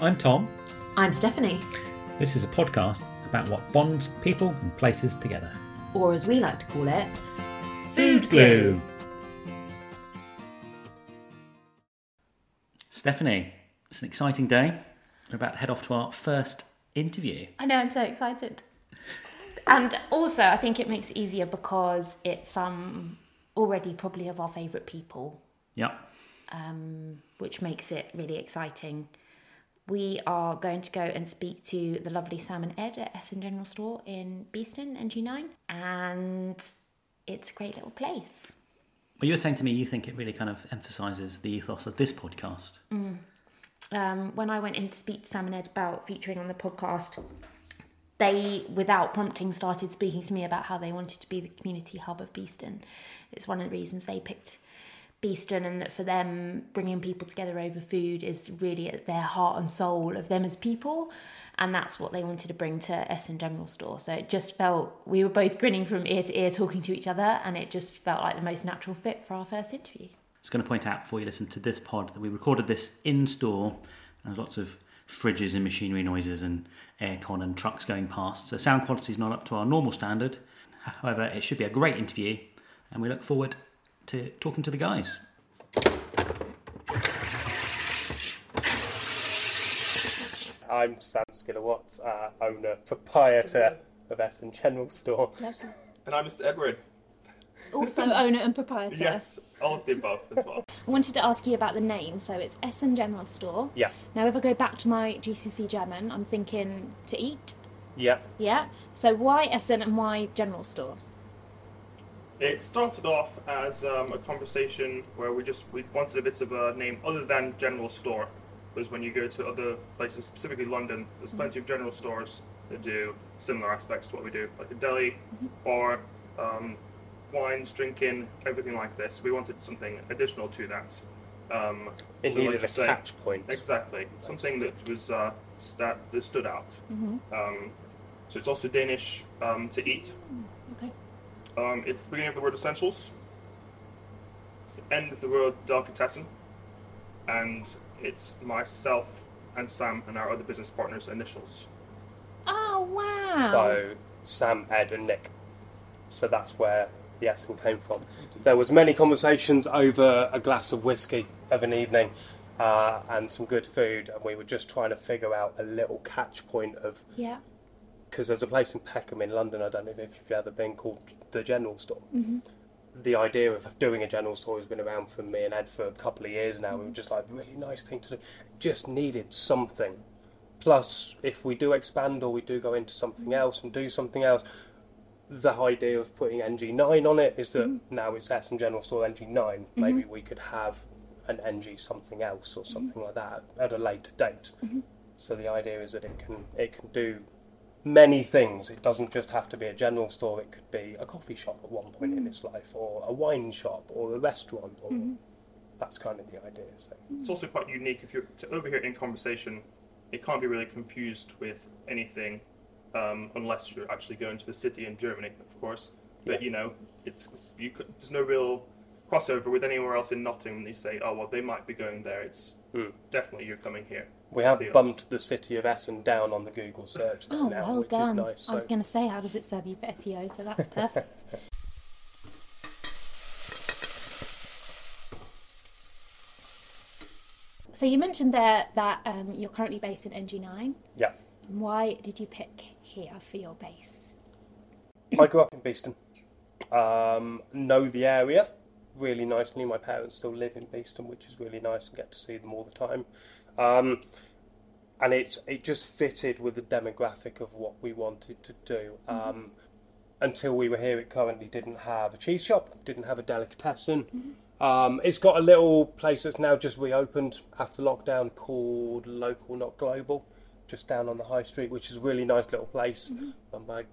I'm Tom. I'm Stephanie, This is a podcast about what bonds people and places together. or as we like to call it, Food glue. Stephanie, it's an exciting day. We're about to head off to our first interview. I know, I'm so excited. and also, I think it makes it easier because it's um, already probably of our favourite people, Yep. um, which makes it really exciting. We are going to go and speak to the lovely Sam and Ed at Essen General Store in Beeston, NG9, and it's a great little place. Well, you were saying to me you think it really kind of emphasises the ethos of this podcast. um, when I went in to speak to Sam and Ed about featuring on the podcast, they, without prompting, started speaking to me about how they wanted to be the community hub of Beeston. It's one of the reasons they picked Beeston, and that for them, bringing people together over food is really at their heart and soul of them as people. And that's what they wanted to bring to Essen General Store. So it just felt, we were both grinning from ear to ear talking to each other, and it just felt like the most natural fit for our first interview. I was going to point out before you listen to this pod that we recorded this in store and there's lots of fridges and machinery noises and aircon and trucks going past. So sound quality is not up to our normal standard. However, it should be a great interview and we look forward to talking to the guys. I'm Sam Skinner Watts, uh, owner, proprietor of Essen General Store. Lovely. And I'm Mr. Edward. Also, owner and proprietor. Yes, all of the above as well. I wanted to ask you about the name. So it's Essen General Store. Yeah, Now, if I go back to my GCSE German, I'm thinking to eat. yeah. Yeah. So why Essen and why General Store? It started off as um, a conversation where we just we wanted a bit of a name other than general store. Because when you go to other places, specifically London, there's plenty of general stores that do similar aspects to what we do, like a deli or um, wines, drinking, everything like this. We wanted something additional to that. Um, It so needed like a say- catch point. Exactly, something that was uh, stat- that stood out. Um, so it's also Danish um, to eat. Okay. Um, it's the beginning of the word essentials. It's the end of the word delicatessen, and it's myself and Sam and our other business partners' initials. Oh wow. So Sam, Ed, and Nick. So that's where the Essen came from. There was many conversations over a glass of whiskey of an evening. Uh, and some good food, and we were just trying to figure out a little catch point of Yeah. Because there's a place in Peckham in London. I don't know if you've ever been called the General Store. Mm-hmm. The idea of doing a general store has been around for me and Ed for a couple of years now. We were just like really nice thing to do. Just needed something. Plus, if we do expand or we do go into something mm-hmm. else and do something else, the idea of putting NG9 on it is that mm-hmm. now it's Essen General Store NG9. Maybe we could have an NG something else or something like that at a later date. So the idea is that it can it can do many things. It doesn't just have to be a general store. It could be a coffee shop at one point in its life, or a wine shop, or a restaurant. Or that's kind of the idea. So It's also quite unique if you're to overhear in conversation. It can't be really confused with anything um, unless you're actually going to the city in Germany, of course. But Yeah. you know, it's, it's you could, there's no real crossover with anywhere else in Nottingham. They say, oh well, they might be going there. It's Hmm. definitely you're coming here. We have See us. bumped the city of Essen down on the Google search Oh, now, well which done. is nice. I was going to say, how does it serve you for SEO? So that's perfect. so you mentioned there that um, you're currently based in NG9. yeah, Why did you pick here for your base? I grew up in Beeston. Um, know the area really nicely. My parents still live in Beeston, which is really nice and get to see them all the time. Um, and it it just fitted with the demographic of what we wanted to do. Um, until we were here, it currently didn't have a cheese shop, didn't have a delicatessen. Um, it's got a little place that's now just reopened after lockdown called Local Not Global, just down on the high street, which is a really nice little place. run by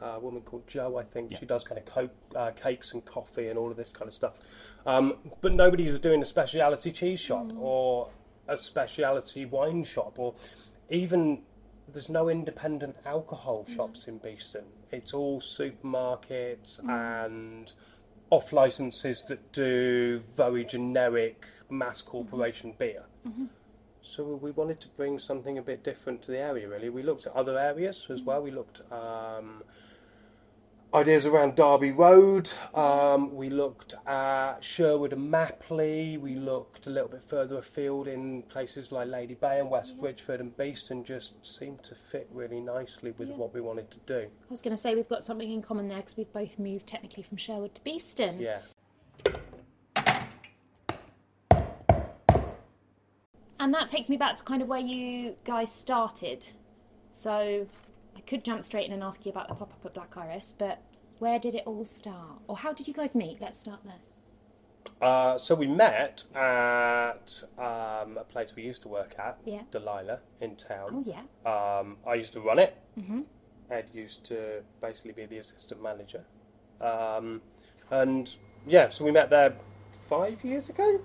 a woman called Jo, I think. She does kind of co- uh, cakes and coffee and all of this kind of stuff. Um, but nobody was doing a speciality cheese shop or a speciality wine shop or even there's no independent alcohol shops in Beeston. It's all supermarkets mm. and off licenses that do very generic mass mm-hmm. corporation beer. Mm-hmm. So we wanted to bring something a bit different to the area. Really, we looked at other areas as mm. well. We looked um, ideas around Derby Road. Um, we looked at Sherwood and Mapperley. We looked a little bit further afield in places like Lady Bay and West Bridgford and Beeston. Just seemed to fit really nicely with Yeah. what we wanted to do. I was going to say we've got something in common there because we've both moved technically from Sherwood to Beeston. Yeah. And that takes me back to kind of where you guys started. So I could jump straight in and ask you about the pop up at Black Iris, but where did it all start? Or how did you guys meet? Let's start there. Uh, so we met at um, a place we used to work at, Yeah. Delilah, in town. Oh, yeah. Um, I used to run it. Mm-hmm. Ed used to basically be the assistant manager. Um, and yeah, so we met there five years ago.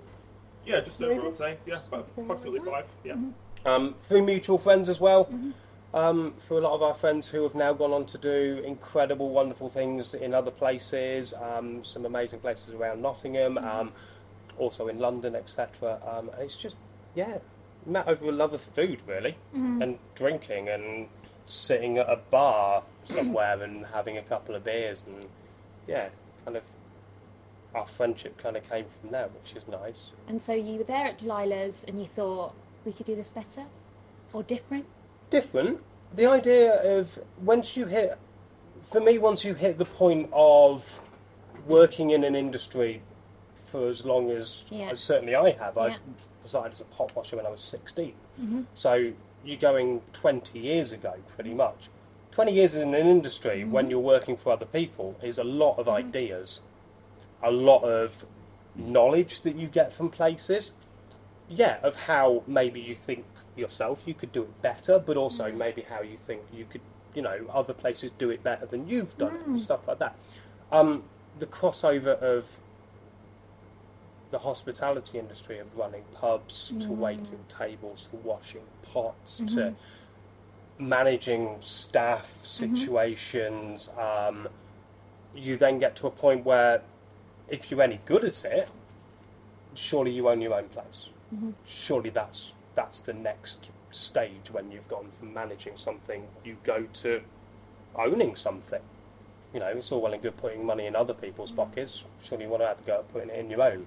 Yeah, just over, Maybe. I'd say. Yeah, about approximately five. Yeah. Um, through mutual friends as well. Um, through a lot of our friends who have now gone on to do incredible, wonderful things in other places, um, some amazing places around Nottingham, um, also in London, etc. Um, and it's just, yeah, met over a love of food, really, and drinking and sitting at a bar somewhere and having a couple of beers, and yeah, kind of our friendship kind of came from there, which is nice. And so you were there at Delilah's and you thought we could do this better or different? Different. The idea of once you hit, for me, once you hit the point of working in an industry for as long as, Yeah. as certainly I have, I've Yeah. started as a pot washer when I was 16. Mm-hmm. So you're going 20 years ago, pretty much. 20 years in an industry mm-hmm. when you're working for other people is a lot of mm-hmm. ideas, a lot of knowledge that you get from places yeah, of how maybe you think yourself you could do it better, but also mm. maybe how you think you could, you know, other places do it better than you've done it mm. stuff like that. Um, the crossover of the hospitality industry of running pubs to mm. waiting tables to washing pots to mm-hmm. managing staff mm-hmm. situations. Um, you then get to a point where if you're any good at it, surely you own your own place. Mm-hmm. Surely that's that's the next stage when you've gone from managing something, you go to owning something. You know, it's all well and good putting money in other people's pockets. Surely you want to have a go at putting it in your own.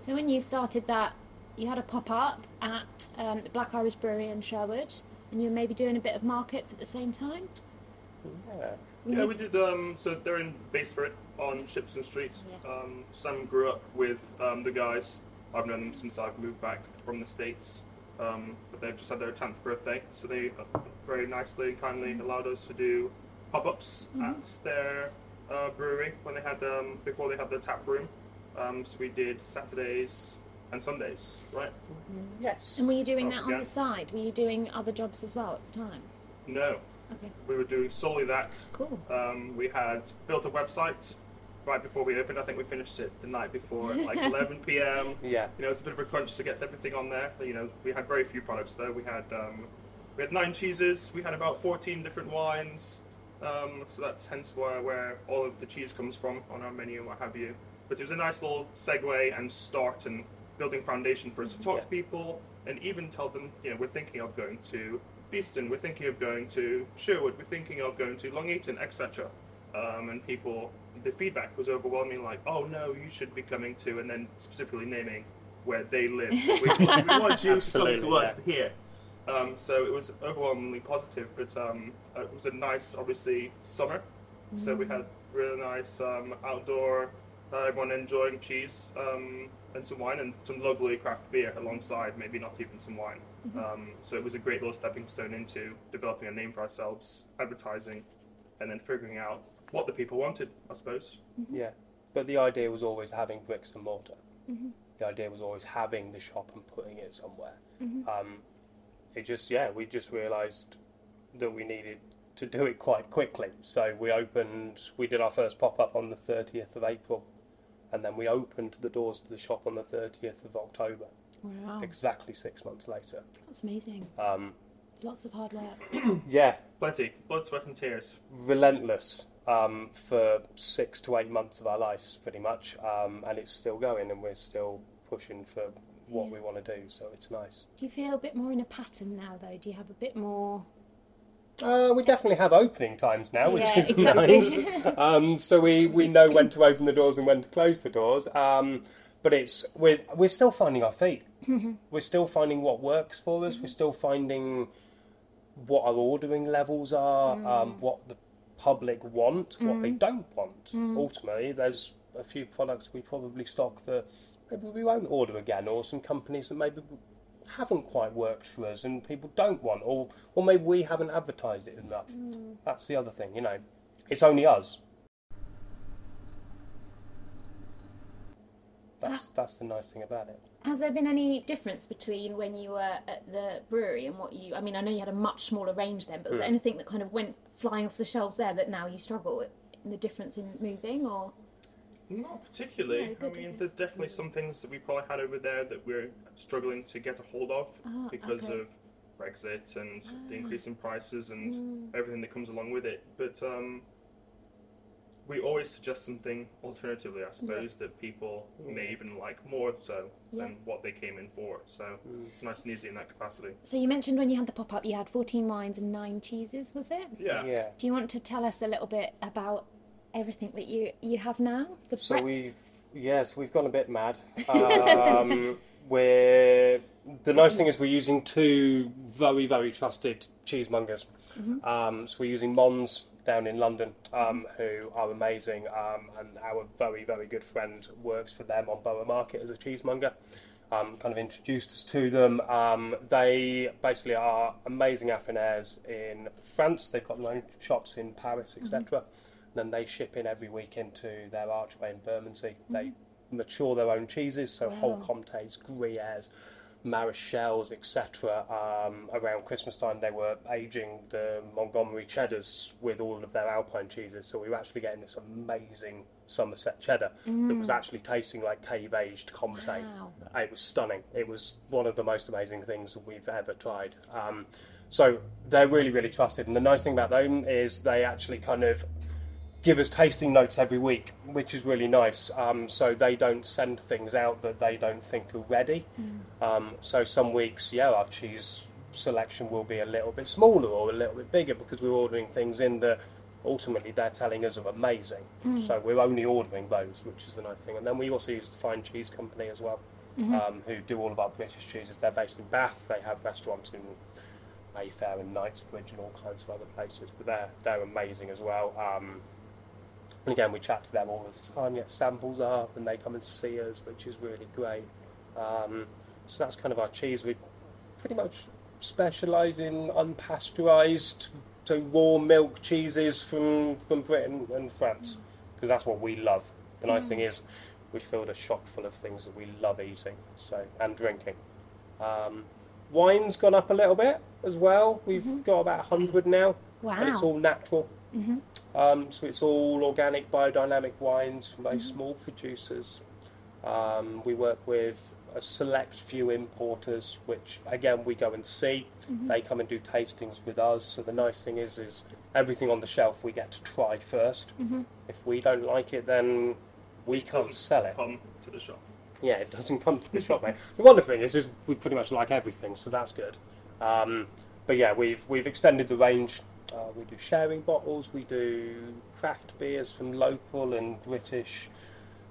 So when you started that, you had a pop up at um, the Black Iris Brewery in Sherwood, and you were maybe doing a bit of markets at the same time. Yeah. Yeah, we did. Um, so they're in Basford on Shipstone Street. Yeah. Um, Sam grew up with um, the guys. I've known them since I've moved back from the States. Um, but they've just had their 10th birthday, so they uh, very nicely and kindly allowed us to do pop ups at their uh, brewery when they had um, before they had their tap room. Um, so we did Saturdays and Sundays, right? Yes. And were you doing Oh, that on yeah. the side? Were you doing other jobs as well at the time? No, Okay, we were doing solely that. cool. Um, we had built a website right before we opened. I think we finished it the night before, at like 11 p.m. Yeah. You know, it's a bit of a crunch to get everything on there. You know, we had very few products though. We had um, we had nine cheeses. We had about 14 different wines. Um, so that's hence where where all of the cheese comes from on our menu and what have you. But it was a nice little segue and start and building foundation for us to talk Yeah. to people and even tell them, you know, we're thinking of going to Beeston, we're thinking of going to Sherwood, we're thinking of going to Long Eaton, etc. Um, and people, the feedback was overwhelming, like, oh no, you should be coming to, and then specifically naming where they live. we, want, we want you to come to us here. Um, so it was overwhelmingly positive, but um, it was a nice, obviously, summer. So we had really nice um, outdoor, uh, everyone enjoying cheese um, and some wine and some lovely craft beer alongside, maybe not even some wine. Um, so it was a great little stepping stone into developing a name for ourselves, advertising, and then figuring out what the people wanted, I suppose. Yeah, but the idea was always having bricks and mortar. The idea was always having the shop and putting it somewhere. Um, it just, yeah, we just realised that we needed to do it quite quickly. So we opened, we did our first pop up on the 30th of April, and then we opened the doors to the shop on the 30th of October, Wow, exactly six months later. that's amazing. Um, Lots of hard work. yeah, Plenty, blood, sweat, and tears. relentless um, for six to eight months of our lives, pretty much, um, and it's still going, and we're still pushing for what Yeah. we want to do. So it's nice. Do you feel a bit more in a pattern now, though? Do you have a bit more? Uh, we definitely have opening times now, which Yeah, is exactly. nice. um, so we, we know when to open the doors and when to close the doors. Um, but it's we're we're still finding our feet. We're still finding what works for us. We're still finding what our ordering levels are, mm. um, what the public want, what they mm. don't want. Mm. Ultimately, there's a few products we probably stock that maybe we won't order again, or some companies that maybe haven't quite worked for us and people don't want, or or maybe we haven't advertised it enough. That's the other thing, you know. It's only us. That's that's the nice thing about it. Has there been any difference between when you were at the brewery and what you? I mean, I know you had a much smaller range then, but was there Hmm. anything that kind of went flying off the shelves there that now you struggle with? In the difference in moving, or Not particularly. No, I mean, there's definitely some things that we probably had over there that we're struggling to get a hold of Ah, because okay. of Brexit and the Ah. increase in prices and Mm. everything that comes along with it. But um, we always suggest something alternatively, I suppose, that people may even like more so Yeah. than what they came in for. So it's nice and easy in that capacity. so you mentioned when you had the pop up, you had fourteen wines and nine cheeses, was it? Yeah. Yeah. Do you want to tell us a little bit about everything that you you have now? The So breadth? we've yes, we've gone a bit mad. Um, we're the nice thing is we're using two very very trusted cheesemongers. Um, so we're using Mons down in London, um, who are amazing, um, and our very very good friend works for them on Borough Market as a cheesemonger. Um, kind of introduced us to them. Um, they basically are amazing affineurs in France. They've got their own shops in Paris, etc. Then they ship in every week into their archway in Bermondsey. They mature their own cheeses, so whole comtés, Gruyères, Maréchals, etc. Um, around Christmas time, they were aging the Montgomery cheddars with all of their Alpine cheeses. So we were actually getting this amazing Somerset cheddar that was actually tasting like cave aged Comté. Wow. It was stunning. It was one of the most amazing things we've ever tried. Um, so they're really, really trusted. And the nice thing about them is they actually kind of give us tasting notes every week, which is really nice. Um, so they don't send things out that they don't think are ready. Um, so some weeks, yeah, our cheese selection will be a little bit smaller or a little bit bigger because we're ordering things in that ultimately they're telling us are amazing. So we're only ordering those, which is the nice thing. And then we also use the Fine Cheese Company as well, um, who do all of our British cheeses. They're based in Bath. They have restaurants in Mayfair and Knightsbridge and all kinds of other places, but they're they're amazing as well. Um, and again, we chat to them all the time, get samples up, and they come and see us, which is really great. Um, so that's kind of our cheese. We pretty much specialise in unpasteurised, so raw milk cheeses from, from Britain and France, because that's what we love. The nice thing is, we filled a shop full of things that we love eating so and drinking. Um, wine's gone up a little bit as well. We've got about 100 now, and it's all natural. Um, so it's all organic, biodynamic wines from very small producers. Um, we work with a select few importers, which again we go and see. They come and do tastings with us. So the nice thing is, is everything on the shelf we get to try 1st If we don't like it, then we can't Doesn't sell it. Come to the shop. Yeah, it doesn't come to the shop, mate. The wonderful thing is, is we pretty much like everything, so that's good. Um, but yeah, we've we've extended the range. Uh, we do sharing bottles. We do craft beers from local and British,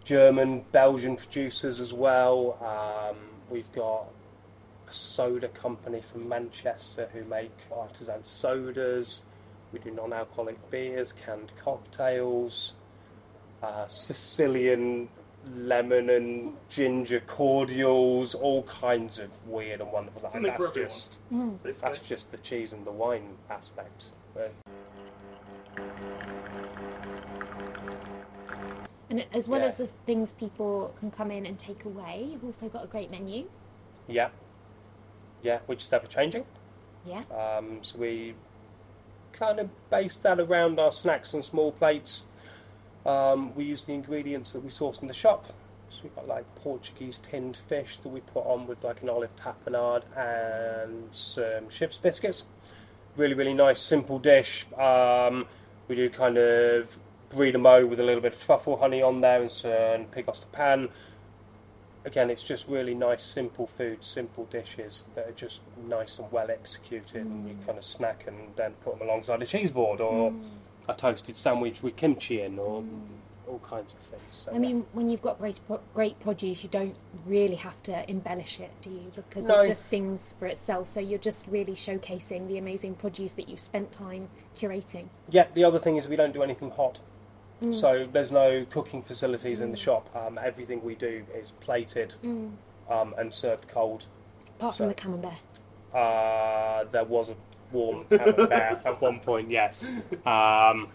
German, Belgian producers as well. Um, we've got a soda company from Manchester who make artisan sodas. We do non-alcoholic beers, canned cocktails, uh, Sicilian lemon and ginger cordials, all kinds of weird and wonderful. And Something that's just Basically. that's just the cheese and the wine aspect. And as well Yeah. as the things people can come in and take away, you've also got a great menu. yeah, yeah, which is ever changing. Yeah. Um, so we kind of base that around our snacks and small plates. Um, we use the ingredients that we source in the shop. So we've got like Portuguese tinned fish that we put on with like an olive tapenade and some ship's biscuits. Really, really nice, simple dish. Um, we do kind of brie with a little bit of truffle honey on there and some pig oster pan. again, it's just really nice, simple food, simple dishes that are just nice and well executed, and you mm. kind of snack and then put them alongside a cheese board or mm. a toasted sandwich with kimchi in, or mm. All kinds of things. So, I mean, when you've got great pro- great produce, you don't really have to embellish it, do you? Because No. it just sings for itself. So you're just really showcasing the amazing produce that you've spent time curating. Yeah, the other thing is we don't do anything hot. So there's no cooking facilities in the shop. Um, everything we do is plated um, and served cold. Apart So- from the camembert. Uh, there was a warm camembert at one point, yes, um,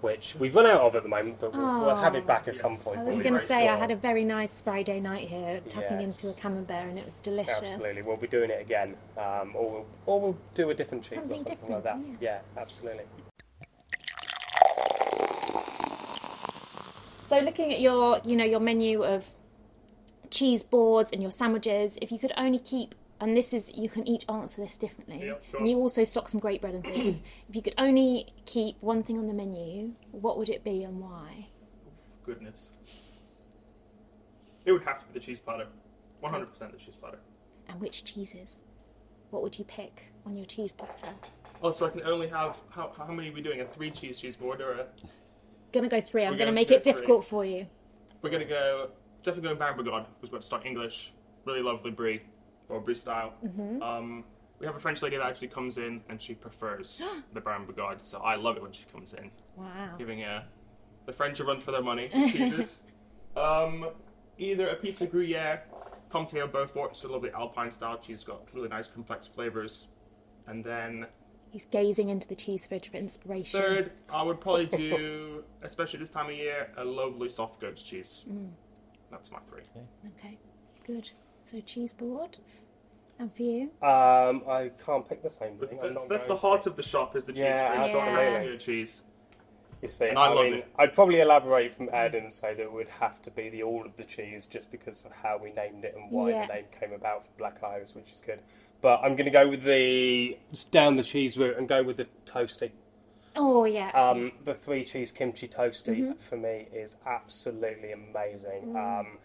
which we've run out of at the moment, but we'll, we'll have it back at some point. I was going to say I had a very nice Friday night here, tucking Yes. into a camembert, and it was delicious. Absolutely, we'll be doing it again, um, or we'll or we'll do a different cheese Something or something different, like that. yeah. yeah, absolutely. So looking at your, you know, your menu of cheese boards and your sandwiches, if you could only keep and this is you can each answer this differently. Yep, sure. And you also stock some great bread and things. if you could only keep one thing on the menu, what would it be and why? Goodness. It would have to be the cheese platter. 100% the cheese platter. And which cheeses? What would you pick on your cheese platter? Oh, so I can only have how, how many are we doing? A three cheese cheese board or a? Gonna go three. I'm We're gonna make to it go three. difficult for you. We're gonna go definitely going Baron Bigod because we're going to start English. Really lovely brie or brie style. Mm-hmm. Um, we have a French lady that actually comes in and she prefers the Baron Bigod, so I love it when she comes in, Wow. giving uh, the French a run for their money. Cheeses. um, either a piece of Gruyere, Comté or Beaufort, so a lovely Alpine style cheese, got really nice complex flavors, and then He's gazing into the cheese fridge for inspiration. Third, I would probably do, especially this time of year, a lovely soft goat's cheese. Mm. That's my three. Okay, good. So cheese board. And for you? Um, I can't pick the same That's, thing. I'm that's, not that's the going heart of the shop is the cheese Yeah, fridge. absolutely. Good cheese. You see, And I I, love mean, it. I'd probably elaborate from Ed and say that it would have to be the all of the cheese just because of how we named it and why Yeah. the name came about for Black Iris, which is good. But I'm going to go with the just down the cheese route and go with the toasty. Oh yeah. Um, the three cheese kimchi toasty Mm-hmm. for me is absolutely amazing. Mm. Um,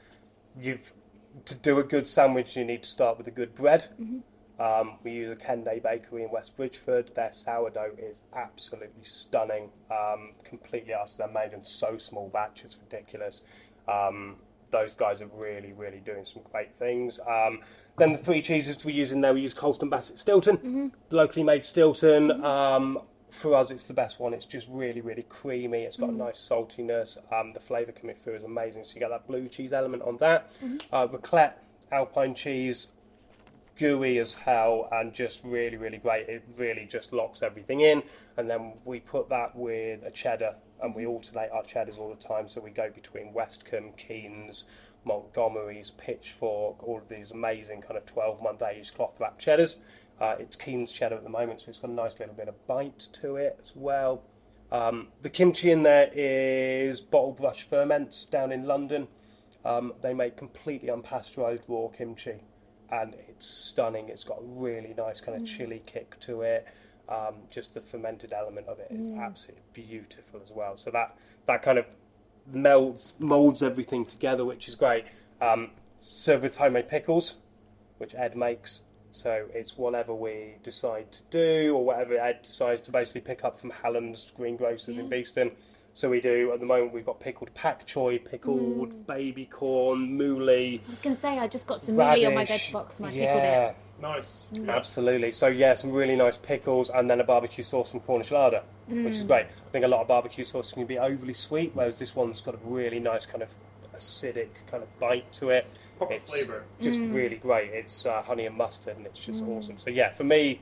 you've to do a good sandwich, you need to start with a good bread. Mm-hmm. Um, we use a Kende Bakery in West Bridgford. Their sourdough is absolutely stunning, um, completely artisan made in so small batches, ridiculous. Um, those guys are really, really doing some great things. Um, then the three cheeses we use in there, we use Colston Bassett Stilton, locally made Stilton. Um, for us, it's the best one. It's just really, really creamy. It's got a nice saltiness. Um, the flavour coming through is amazing. So you get that blue cheese element on that. Uh, raclette, Alpine cheese, gooey as hell and just really, really great. It really just locks everything in. And then we put that with a cheddar and we alternate our cheddars all the time. So we go between Westcombe, Keen's, Montgomery's, Pitchfork, all of these amazing kind of 12 month aged cloth wrap cheddars. Uh, it's Keen's cheddar at the moment, so it's got a nice little bit of bite to it as well. Um, the kimchi in there is Bottle Brush Ferments down in London. Um, they make completely unpasteurized raw kimchi, and it's stunning. It's got a really nice kind of chili kick to it. Um, just the fermented element of it is absolutely beautiful as well. So that that kind of melds molds everything together, which is great. Um, served with homemade pickles, which Ed makes. So it's whatever we decide to do, or whatever Ed decides to basically pick up from Hallam's greengrocers in Beeston. So we do at the moment. We've got pickled pak choy, pickled baby corn, mooli, I was going to say I just got some mooli on my veg box and I yeah, pickled it. Nice. Mm. Absolutely. So yeah, some really nice pickles, and then a barbecue sauce from Cornish larder, which is Mm. great. I think a lot of barbecue sauce can be overly sweet, whereas this one's got a really nice kind of acidic kind of bite to it. Proper It's flavour. Just Mm. really great. It's uh, honey and mustard, and it's just awesome. So yeah, for me,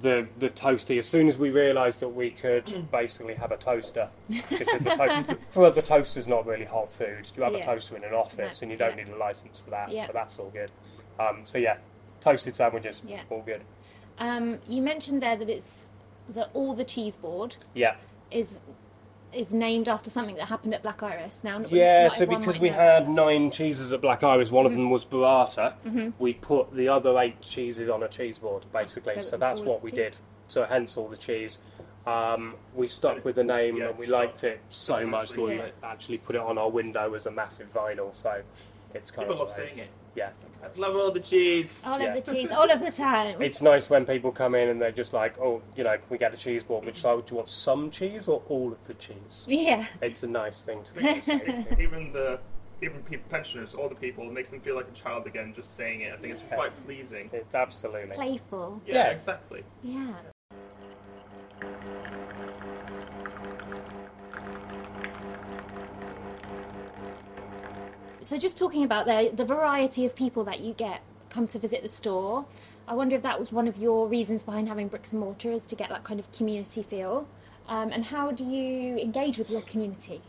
the the toasty. As soon as we realised that we could basically have a toaster, because a to- for us a toaster's not really hot food. You have a toaster in an office, and you don't yeah. need a license for that. Yeah. So that's all good. Um, so yeah, toasted sandwiches, Yeah. all good. Um, you mentioned there that it's that all the cheese board Yeah, is is named after something that happened at Black Iris. Now, yeah. not So because we know had nine cheeses at Black Iris, one of Mm-hmm. them was burrata. We put the other eight cheeses on a cheese board, basically. So So, that's what we cheese. did. So hence all the cheese. Um, we stuck with the name Yeah, and we liked it so much that we really actually put it on our window as a massive vinyl. So it's kind People of love nice. saying it. Yeah, I love all the cheese. All Yeah. of the cheese, all of the time. it's nice when people come in and they're just like, oh, you know, can we get a cheese board? Which oh, like, do you want some cheese or all of the cheese? yeah. It's a nice thing to It's, say. it's even the even pe- pensioners, all the people, it makes them feel like a child again just saying it. I think it's quite pleasing. It's absolutely. Playful. Yeah, Yeah. exactly. Yeah. So just talking about the the variety of people that you get come to visit the store, I wonder if that was one of your reasons behind having bricks and mortar is to get that kind of community feel. Um, and how do you engage with your community?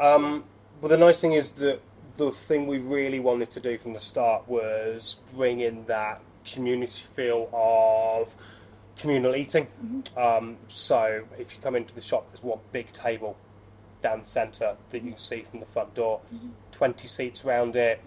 Um, well, the nice thing is that the thing we really wanted to do from the start was bring in that community feel of communal eating. Um, so if you come into the shop, there's one big table down the centre that you can see from the front door. 20 seats around it.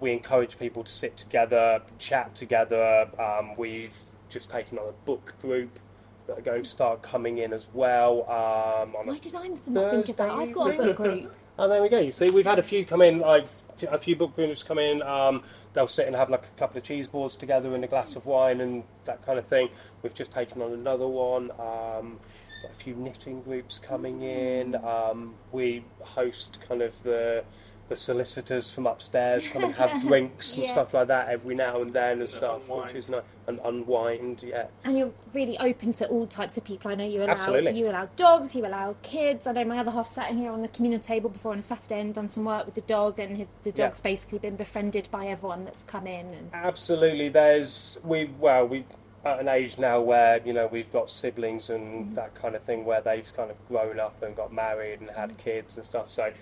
We encourage people to sit together, chat together. Um, we've just taken on a book group that are going to start coming in as well. Um, on Why did I not think of that? I've got a book group. Oh, there we go. You see, we've had a few come in, like a few book groups come in. Um, they'll sit and have like a couple of cheese boards together and a glass of wine and that kind of thing. We've just taken on another one. Um, a few knitting groups coming in. Um, we host kind of the the solicitors from upstairs come and have drinks and Yeah. stuff like that every now and then and And stuff, unwind. which is nice. And unwind, yeah. And you're really open to all types of people. I know you allow Absolutely. you allow dogs, you allow kids. I know my other half sat in here on the communal table before on a Saturday and done some work with the dog, and his, the Yeah. dog's basically been befriended by everyone that's come in. And Absolutely. There's we well we at an age now where you know we've got siblings and mm-hmm. that kind of thing where they've kind of grown up and got married and had mm-hmm. kids and stuff. So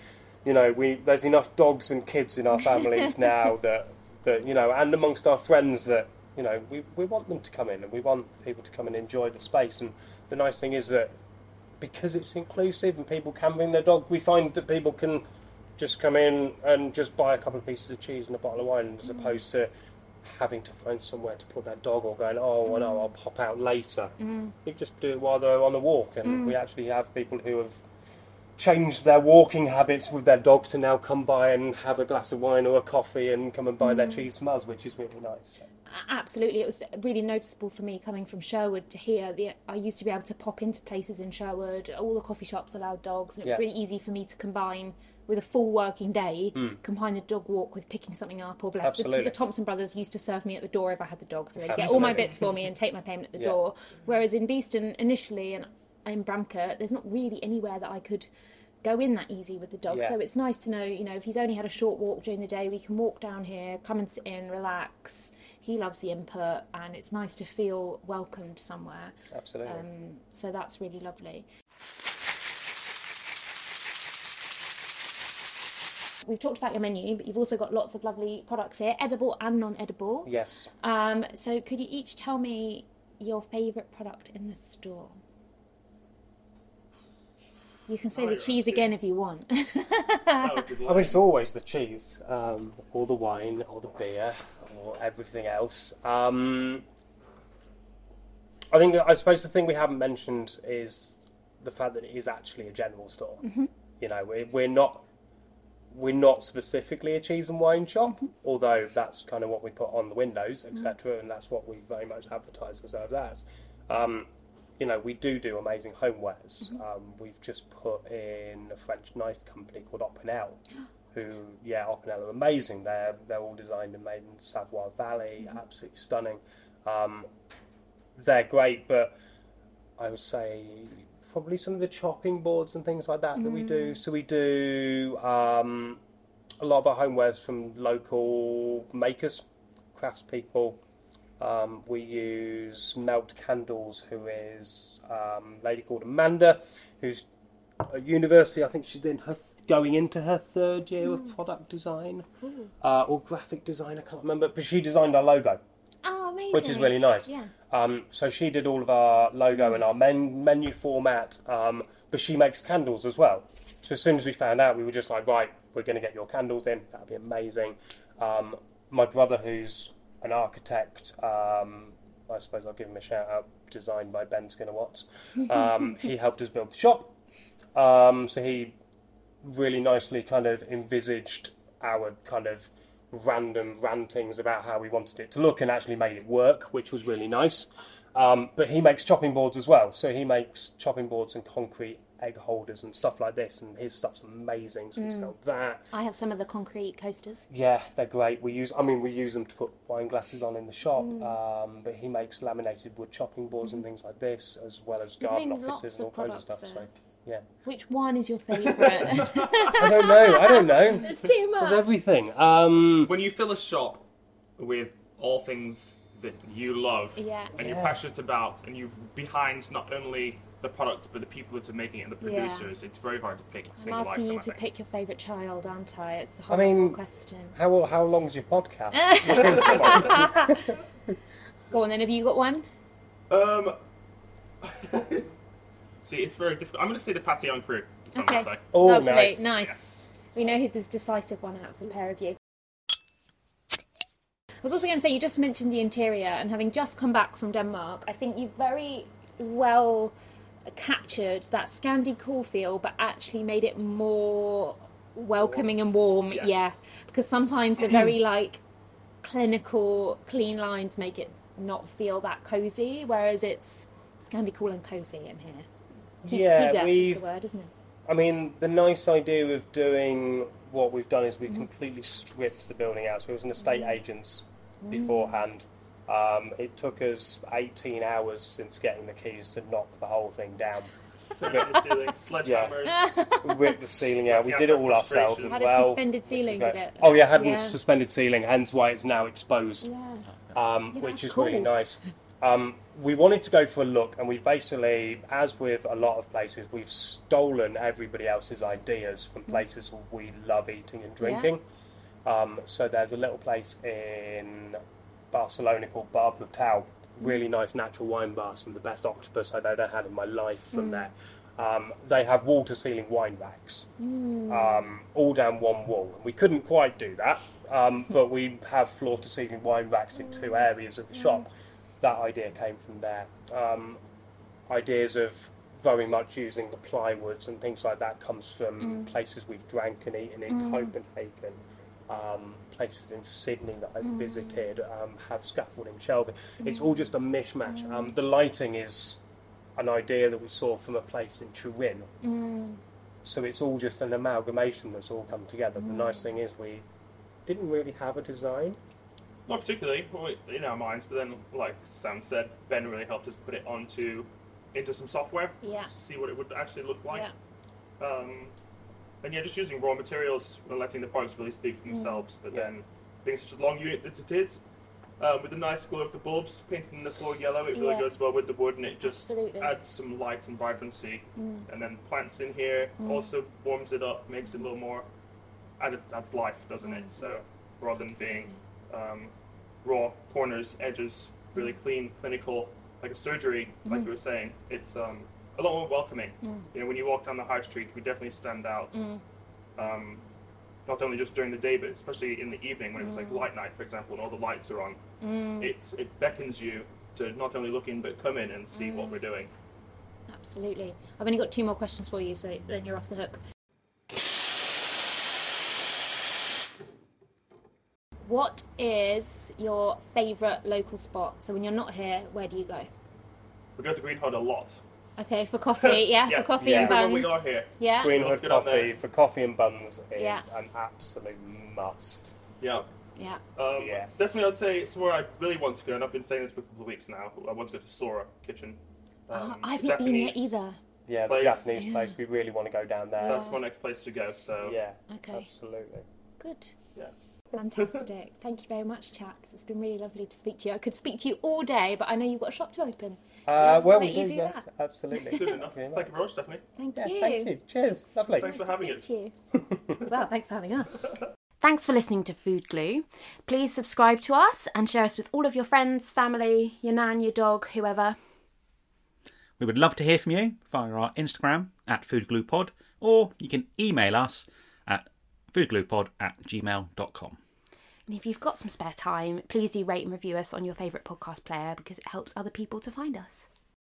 you know we there's enough dogs and kids in our families now that that you know and amongst our friends that you know we we want them to come in and we want people to come and enjoy the space. And the nice thing is that because it's inclusive and people can bring their dog, we find that people can just come in and just buy a couple of pieces of cheese and a bottle of wine as mm-hmm. opposed to having to find somewhere to put their dog or going, oh, well, no, mm. I'll pop out later. Mm. You just do it while they're on the walk. And mm. we actually have people who have changed their walking habits with their dog to now come by and have a glass of wine or a coffee and come and buy their mm. cheese from us, which is really nice. Absolutely, it was really noticeable for me coming from Sherwood to here. The, I used to be able to pop into places in Sherwood. All the coffee shops allowed dogs, and it was Yeah. really easy for me to combine with a full working day, mm. combine the dog walk with picking something up. Or bless the. The Thompson brothers used to serve me at the door if I had the dog, so they'd get all my bits for me and take my payment at the Yeah. door. Whereas in Beeston initially and in Bramcote, there's not really anywhere that I could go in that easy with the dog. Yeah. So it's nice to know, you know, if he's only had a short walk during the day, we can walk down here, come and sit in, relax. He loves the input, and it's nice to feel welcomed somewhere. Absolutely. Um, so that's really lovely. We've talked about your menu, but you've also got lots of lovely products here, edible and non-edible. yes. Um, so could you each tell me your favourite product in the store? You can say Oh, the cheese asking. again if you want. That would be I mean, it's always the cheese, um, or the wine, or the beer, or everything else. Um, I think, I suppose the thing we haven't mentioned is the fact that it is actually a general store. You know, we're, we're not we're not specifically a cheese and wine shop, although that's kind of what we put on the windows, etc., and that's what we very much advertise ourselves as. Um, you know, we do do amazing homewares. Um, we've just put in a French knife company called Opinel, who, yeah, Opinel are amazing. They're they're all designed and made in Savoy Valley, absolutely stunning. Um, they're great, but I would say probably some of the chopping boards and things like that that we do. So we do um, a lot of our homewares from local makers, craftspeople. Um, we use Melt Candles, who is um, a lady called Amanda, who's at university. I think she's in her th- going into her third year of product design uh, or graphic design. I can't remember, but she designed our logo oh, amazing. which is really nice. Yeah. Um, so she did all of our logo and our men- menu format, um, but she makes candles as well. So as soon as we found out, we were just like, right, we're going to get your candles in. That'd be amazing. Um, my brother, who's an architect, um, I suppose I'll give him a shout out. Designed by Ben Skinner Watts. Um, he helped us build the shop. Um, so he really nicely kind of envisaged our kind of random rantings about how we wanted it to look and actually made it work, which was really nice. Um, but he makes chopping boards as well, so he makes chopping boards and concrete egg holders and stuff like this, and his stuff's amazing. So we sell that. I have some of the concrete coasters. Yeah, they're great. We use, I mean, we use them to put wine glasses on in the shop. Um, but he makes laminated wood chopping boards and things like this, as well as You've garden named offices and all lots kinds of of stuff. products So there. yeah, Which one is your favourite? I don't know. I don't know. There's too much. There's everything. Um, When you fill a shop with all things that you love Yeah. and you're Yeah. passionate about, and you're behind not only the product but the people that are making it and the Yeah. producers, it's very hard to pick a I'm single asking item. you I to pick your favourite child, aren't I? It's a I hard mean- question. how how long's your podcast? Go on then, have you got one? Um, see, it's very difficult. I'm going to say the Patillon crew. That's what I'm Okay. going to say. Oh, Lovely, nice. nice. Yes. We know who this decisive one out of the pair of you. I was also going to say, you just mentioned the interior, and having just come back from Denmark, I think you very well captured that Scandi cool feel, but actually made it more welcoming and warm. Yes. Yeah, because sometimes the very like clinical, clean lines make it not feel that cozy, whereas it's Scandi cool and cozy in here. He- Yeah, we've- word. I mean, the nice idea of doing what we've done is we Mm-hmm. completely stripped the building out. So it was an estate agents Mm. beforehand. Um, it took us 18 hours since getting the keys to knock the whole thing down. Turning the ceiling, sledgehammers. We ripped the ceiling out. We did it all ourselves as Had a suspended ceiling, did it? Oh yeah, had a Yeah. suspended ceiling, hence why it's now exposed. Yeah. um, Yeah, which that's is really nice. Um, we wanted to go for a look, and we've basically, as with a lot of places, we've stolen everybody else's ideas from places we love eating and drinking. Um, so there's a little place in Barcelona called Bar Brutal, really nice natural wine bar, some of the best octopus I've ever had in my life from there. Um, they have wall to ceiling wine racks, um, all down one wall. We couldn't quite do that, um, but we have floor to ceiling wine racks in two areas of the shop. That idea came from there. Um, ideas of very much using the plywoods and things like that comes from places we've drank and eaten in Copenhagen. Um, places in Sydney that I've visited um, have scaffolding shelving. It's all just a mishmash. Um, the lighting is an idea that we saw from a place in Turin. So it's all just an amalgamation that's all come together. The nice thing is we didn't really have a design. Not particularly in our minds, but then, like Sam said, Ben really helped us put it onto into some software Yeah. to see what it would actually look like. Yeah. Um, and yeah, just using raw materials and letting the products really speak for themselves. But Yeah. then, being such a long unit that it is, um, with the nice glow of the bulbs painted in the floor yellow, it really Yeah. goes well with the wood, and it just Absolutely. adds some light and vibrancy. And then plants in here also warms it up, makes it a little more. Add, adds life, doesn't it? So rather than being um, raw corners, edges, really clean, clinical, like a surgery, like you were saying, it's um, a lot more welcoming. Mm. You know, when you walk down the high street, we definitely stand out. Mm. Um, not only just during the day, but especially in the evening when it was like mm. light night, for example, and all the lights are on. It's it beckons you to not only look in but come in and see what we're doing. Absolutely. I've only got two more questions for you, so then you're off the hook. What is your favourite local spot? So when you're not here, where do you go? We go to Green a lot. Okay, for coffee, yeah, yes, for coffee yeah. and When buns. we are here, Yeah, Green Let's Hood get on Coffee for coffee and buns is Yeah. an absolute must. yeah. yeah. Um, Yeah. Definitely, I'd say somewhere I really want to go, and I've been saying this for a couple of weeks now. I want to go to Sora Kitchen. Oh, Um, I've the not been here Japanese- either. Yeah, Place. the Japanese Yeah. place. We really want to go down there. That's my next place to go. So yeah, Okay, absolutely. good. yes. Fantastic. Thank you very much, chaps. It's been really lovely to speak to you. I could speak to you all day, but I know you've got a shop to open. Uh, well, we don't do, do yes, that? absolutely. Soon enough. Very Thank you very much, Stephanie. Thank Yeah, you. thank you. Cheers. Lovely. Thanks Nice for having us. you. well, thanks for having us. Thanks for listening to Food Glue. Please subscribe to us and share us with all of your friends, family, your nan, your dog, whoever. We would love to hear from you via our Instagram at foodgluepod, or you can email us at foodgluepod at gmail.com. And if you've got some spare time, please do rate and review us on your favourite podcast player because it helps other people to find us.